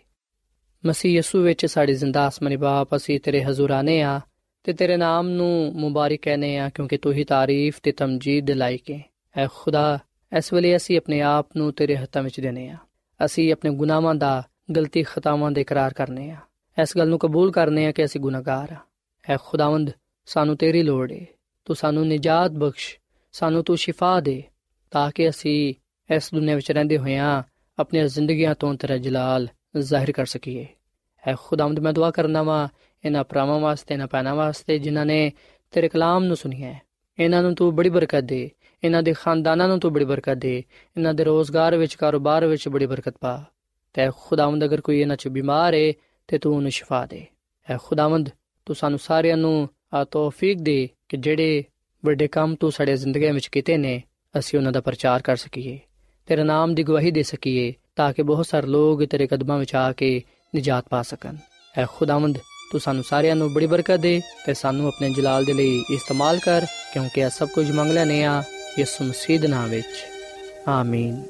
ਮਸੀਹ ਯਸੂ ਵਿੱਚ ਸਾਡੀ ਜ਼ਿੰਦਾ ਆਸਮਾਨੀ ਬਾਪ, ਅਸੀਂ ਤੇਰੇ ਹਜ਼ੂਰ ਆਨੇ ਆ ਤੇ ਤੇਰੇ ਨਾਮ ਨੂੰ ਮੁਬਾਰਕ ਕਹਨੇ ਆ ਕਿਉਂਕਿ ਤੂੰ ਹੀ ਤਾਰੀਫ ਤੇ ਤਮਜੀਦ ਦੇ ਲਾਇਕ ਹੈ ਐ ਖੁਦਾ, ਇਸ ਵੇਲੇ ਅਸੀਂ ਆਪਣੇ ਆਪ ਨੂੰ ਤੇਰੇ ਹੱਥਾਂ ਵਿੱਚ ਦੇਨੇ ਆ। ਅਸੀਂ ਆਪਣੇ ਗੁਨਾਹਾਂ ਦਾ ਗਲਤੀ ਖਤਾਵਾਂ ਦੇ ਇਕਰਾਰ ਕਰਨੇ ਆ। ਇਸ ਗੱਲ ਨੂੰ ਕਬੂਲ ਕਰਨੇ ਆ ਕਿ ਅਸੀਂ ਗੁਨਾਹਗਾਰ ਆ। ਐ ਖੁਦਾਵੰਦ, ਸਾਨੂੰ ਤੇਰੀ ਲੋੜ ਏ। ਤੂੰ ਸਾਨੂੰ ਨਿਜਾਤ ਬਖਸ਼, ਸਾਨੂੰ ਤੂੰ ਸ਼ਿਫਾ ਦੇ, ਤਾਂ ਕਿ ਅਸੀਂ ਇਸ ਦੁਨੀਆਂ ਵਿੱਚ ਰਹਿੰਦੇ ਹੋਇਆਂ ਆਪਣੀਆਂ ਜ਼ਿੰਦਗੀਆਂ ਤੋਂ ਤੇਰਾ ਜਲਾਲ ਜ਼ਾਹਿਰ ਕਰ ਸਕੀਏ। ਐ ਖੁਦਾਵੰਦ, ਮੈਂ ਦੁਆ ਕਰਨਾ ਵਾ ਇਹਨਾਂ ਭਰਾਵਾਂ ਵਾਸਤੇ, ਇਹਨਾਂ ਪੈਨਾ ਵਾਸਤੇ, ਜਿਨ੍ਹਾਂ ਨੇ ਤੇਰੇ ਕਲਾਮ ਨੂੰ ਸੁਣਿਆ ਇਹਨਾਂ ਨੂੰ ਤੂੰ ਬੜੀ ਬਰਕਤ ਦੇ ਇਹਨਾਂ ਦੇ ਖਾਨਦਾਨਾਂ ਨੂੰ ਤੂੰ ਬੜੀ ਬਰਕਤ ਦੇ, ਇਹਨਾਂ ਦੇ ਰੋਜ਼ਗਾਰ ਵਿੱਚ, ਕਾਰੋਬਾਰ ਵਿੱਚ ਬੜੀ ਬਰਕਤ ਪਾ। ਤੇ ਖੁਦਾਵੰਦ, ਅਗਰ ਕੋਈ ਇਹਨਾਂ 'ਚ ਬਿਮਾਰ ਹੈ ਤੇ ਤੂੰ ਉਹਨੂੰ ਸ਼ਿਫਾ ਦੇ। ਐ ਖੁਦਾਵੰਦ, ਤੂੰ ਸਾਨੂੰ ਸਾਰਿਆਂ ਨੂੰ ਆ ਤੌਫੀਕ ਦੇ ਕਿ ਜਿਹੜੇ ਵੱਡੇ ਕੰਮ ਤੂੰ ਸਾਡੇ ਜ਼ਿੰਦਗੀ ਵਿੱਚ ਕੀਤੇ ਨੇ, ਅਸੀਂ ਉਹਨਾਂ ਦਾ ਪ੍ਰਚਾਰ ਕਰ ਸਕੀਏ। ਤੇਰੇ ਨਾਮ ਦੀ ਗਵਾਹੀ ਦੇ ਸਕੀਏ, ਤਾਂ ਕਿ ਬਹੁਤ ਸਾਰੇ ਲੋਕ ਤੇਰੇ ਕਦਮਾਂ ਵਿੱਚ ਆ ਕੇ ਨਿਜਾਤ ਪਾ ਸਕਣ। ਐ ਖੁਦਾਵੰਦ, ਤੂੰ ਸਾਨੂੰ ਸਾਰਿਆਂ ਨੂੰ ਬੜੀ ਬਰਕਤ ਦੇ, ਤੇ ਸਾਨੂੰ ਆਪਣੇ ਜਲਾਲ ਦੇ ਲਈ ਇਸਤੇਮਾਲ ਕਰ, ਕਿਉਂਕਿ ਇਹ ਸਭ ਕੁਝ ਮੰਗ ਲੈਨੇ ਆ ਯਿਸੂ ਮਸੀਹ ਦੇ ਨਾਮ ਵਿੱਚ ਆਮੀਨ।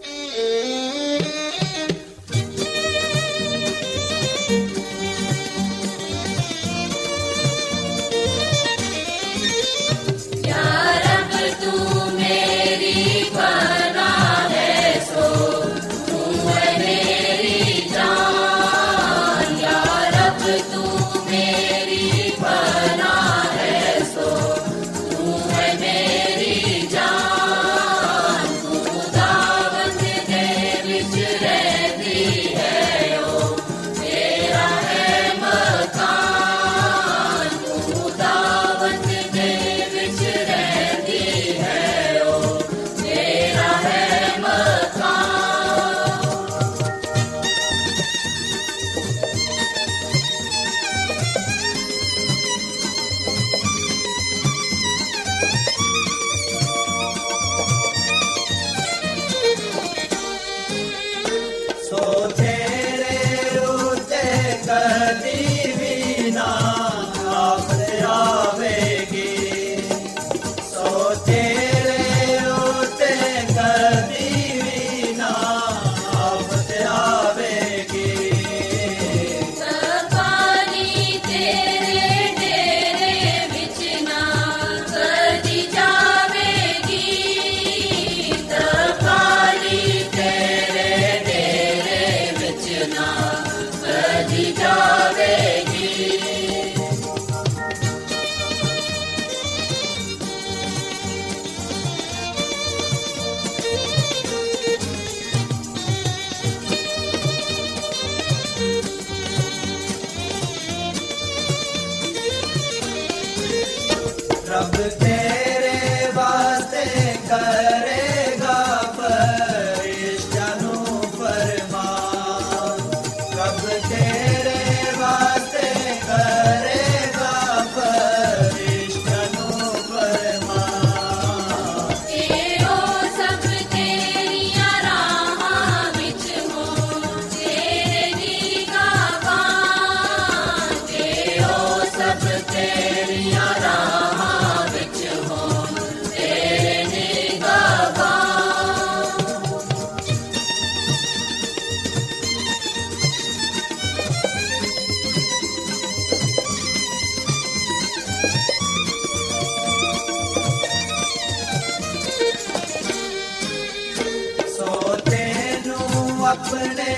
अपने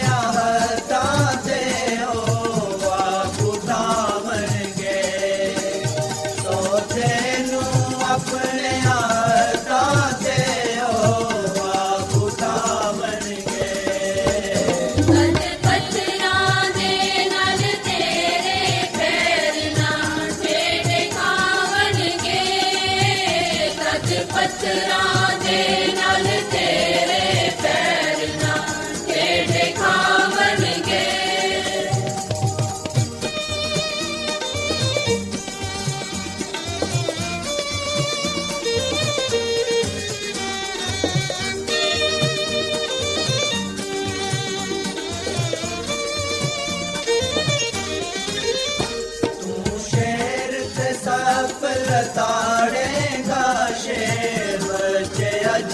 ताड़े काशे बचे अज